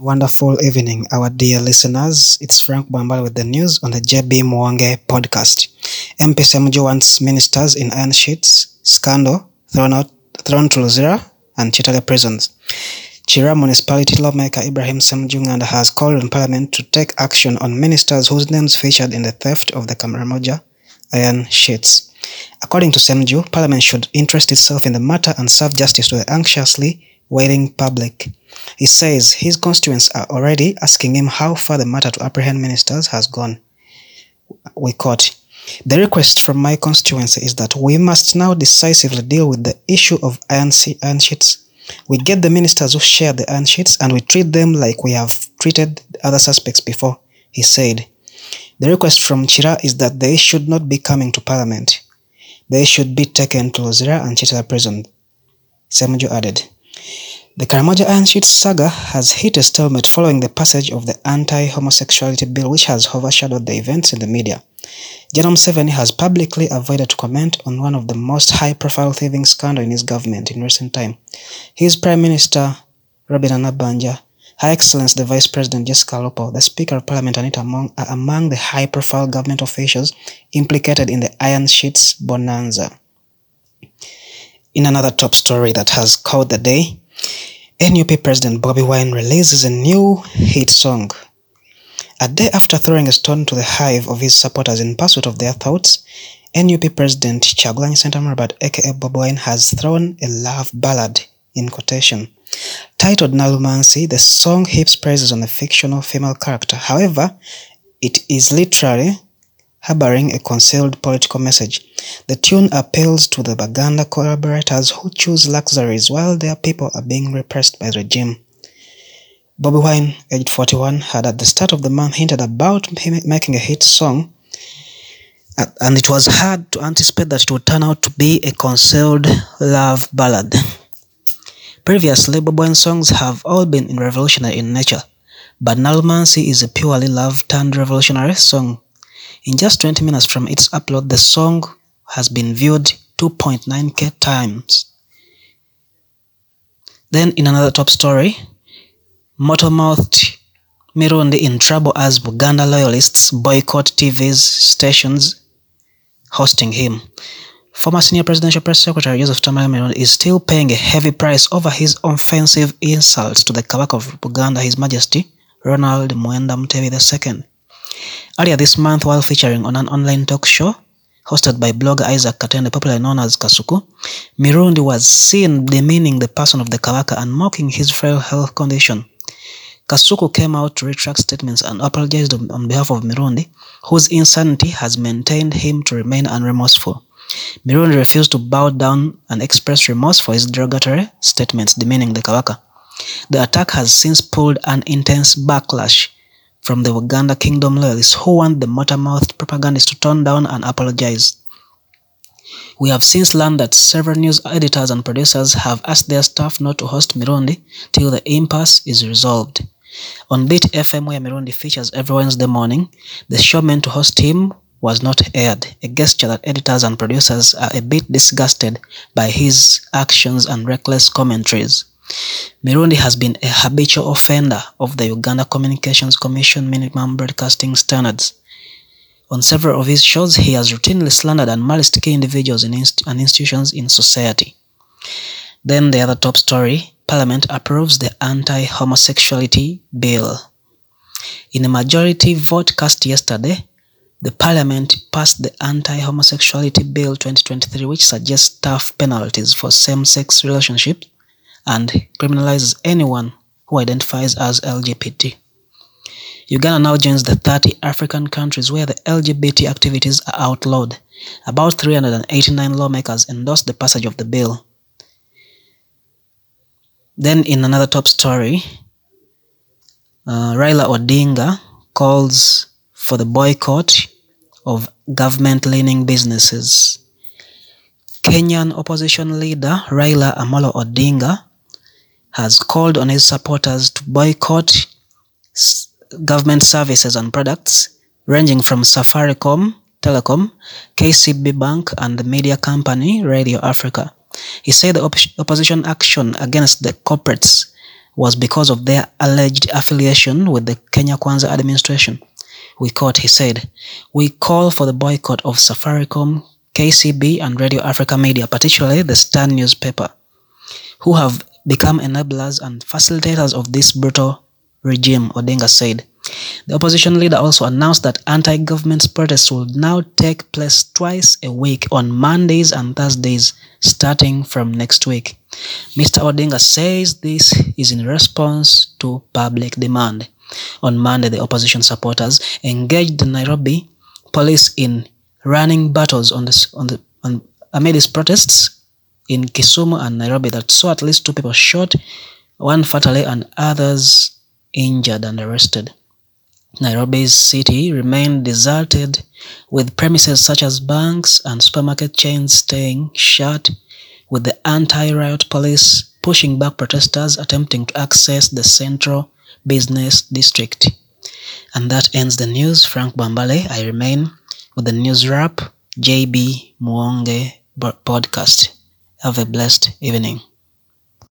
Wonderful evening, our dear listeners. It's Frank Bwambale with the news on the JB Muwonge podcast. MP Ssemujju wants ministers in iron sheets, scandal, thrown out, thrown to Luzira and Kitalya prisons. Kira municipality lawmaker Ibrahim Ssemujju Nganda has called on parliament to take action on ministers whose names featured in the theft of the Karamoja iron sheets. According to Ssemujju, parliament should interest itself in the matter and serve justice to the anxiously waiting public. He says his constituents are already asking him how far the matter to apprehend ministers has gone. We quote, the request from my constituency is that we must now decisively deal with the issue of iron, iron sheets. We get the ministers who share the iron sheets and we treat them like we have treated other suspects before, he said. The request from Kira is that they should not be coming to parliament. They should be taken to Luzira and Kitalya prison, Ssemujju added. The Karamoja Iron Sheets saga has hit a stalemate following the passage of the anti-homosexuality bill which has overshadowed the events in the media. General Museveni has publicly avoided to comment on one of the most high-profile thieving scandals in his government in recent time. His Prime Minister, Robinah Nabbanja, Her Excellency the Vice President Jessica Alupo, the Speaker of Parliament Anita Among are among the high-profile government officials implicated in the Iron Sheets bonanza. In another top story that has caught the day, NUP President Bobi Wine releases a new hit song. A day after throwing a stone to the hive of his supporters in pursuit of their thoughts, NUP President Kyagulanyi Ssentamu Robert aka Bobi Wine has thrown a love ballad in quotation. Titled Nalumansi, the song heaps praises on the fictional female character. However, it is literally harboring a concealed political message. The tune appeals to the Baganda collaborators who choose luxuries while their people are being repressed by the regime. Bobi Wine, aged 41, had at the start of the month hinted about making a hit song, uh, and it was hard to anticipate that it would turn out to be a concealed love ballad. Previously, Bobi Wine songs have all been revolutionary in nature, but Nalumansi is a purely love-turned-revolutionary song in just 20 minutes from its upload, the song has been viewed 2.9k times. Then in another top story, motor-mouthed Mirundi in trouble as Buganda loyalists boycott TV's stations hosting him. Former senior presidential press secretary Joseph Tamale Mirundi is still paying a heavy price over his offensive insults to the Kabaka of Buganda, His Majesty Ronald Mutebi II. Earlier this month, while featuring on an online talk show hosted by blogger Isaac Katende, popularly known as Kasuku, Mirundi was seen demeaning the person of the Kabaka and mocking his frail health condition. Kasuku came out to retract statements and apologized on behalf of Mirundi, whose insanity has maintained him to remain unremorseful. Mirundi refused to bow down and express remorse for his derogatory statements demeaning the Kabaka. The attack has since pulled an intense backlash from the Buganda Kingdom loyalists who want the motor-mouthed propagandist to tone down and apologize. We have since learned that several news editors and producers have asked their staff not to host Mirundi till the impasse is resolved. On Beat FM, where Mirundi features every Wednesday morning, the show meant to host him was not aired, a gesture that editors and producers are a bit disgusted by his actions and reckless commentaries. Mirundi has been a habitual offender of the Uganda Communications Commission minimum broadcasting standards. On several of his shows, he has routinely slandered and maliced key individuals and institutions in society. Then the other top story, Parliament approves the anti-homosexuality bill. In a majority vote cast yesterday, the Parliament passed the Anti-Homosexuality Bill 2023 which suggests tough penalties for same-sex relationships and criminalizes anyone who identifies as LGBT. Uganda now joins the 30 African countries where the LGBT activities are outlawed. About 389 lawmakers endorsed the passage of the bill. Then in another top story, uh, Raila Odinga calls for the boycott of government-leaning businesses. Kenyan opposition leader Raila Amolo Odinga has called on his supporters to boycott government services and products ranging from Safaricom, Telecom, KCB Bank and the media company Radio Africa. He said the op opposition action against the corporates was because of their alleged affiliation with the Kenya Kwanza administration. We quote, he said, We call for the boycott of Safaricom, KCB, and Radio Africa Media, particularly the Star newspaper, who have become enablers and facilitators of this brutal regime, Odinga said. The opposition leader also announced that anti-government protests will now take place twice a week on Mondays and Thursdays starting from next week. Mr. Odinga says this is in response to public demand. On Monday, the opposition supporters engaged the Nairobi police in running battles on, the on, the, on amid these protests in Kisumu and Nairobi that saw at least two people shot, one fatally and others injured and arrested. Nairobi's city remained deserted, with premises such as banks and supermarket chains staying shut, with the anti-riot police pushing back protesters attempting to access the central business district. And that ends the news. Frank Bwambale, I remain with the news wrap, JB Muwonge podcast. Have a blessed evening.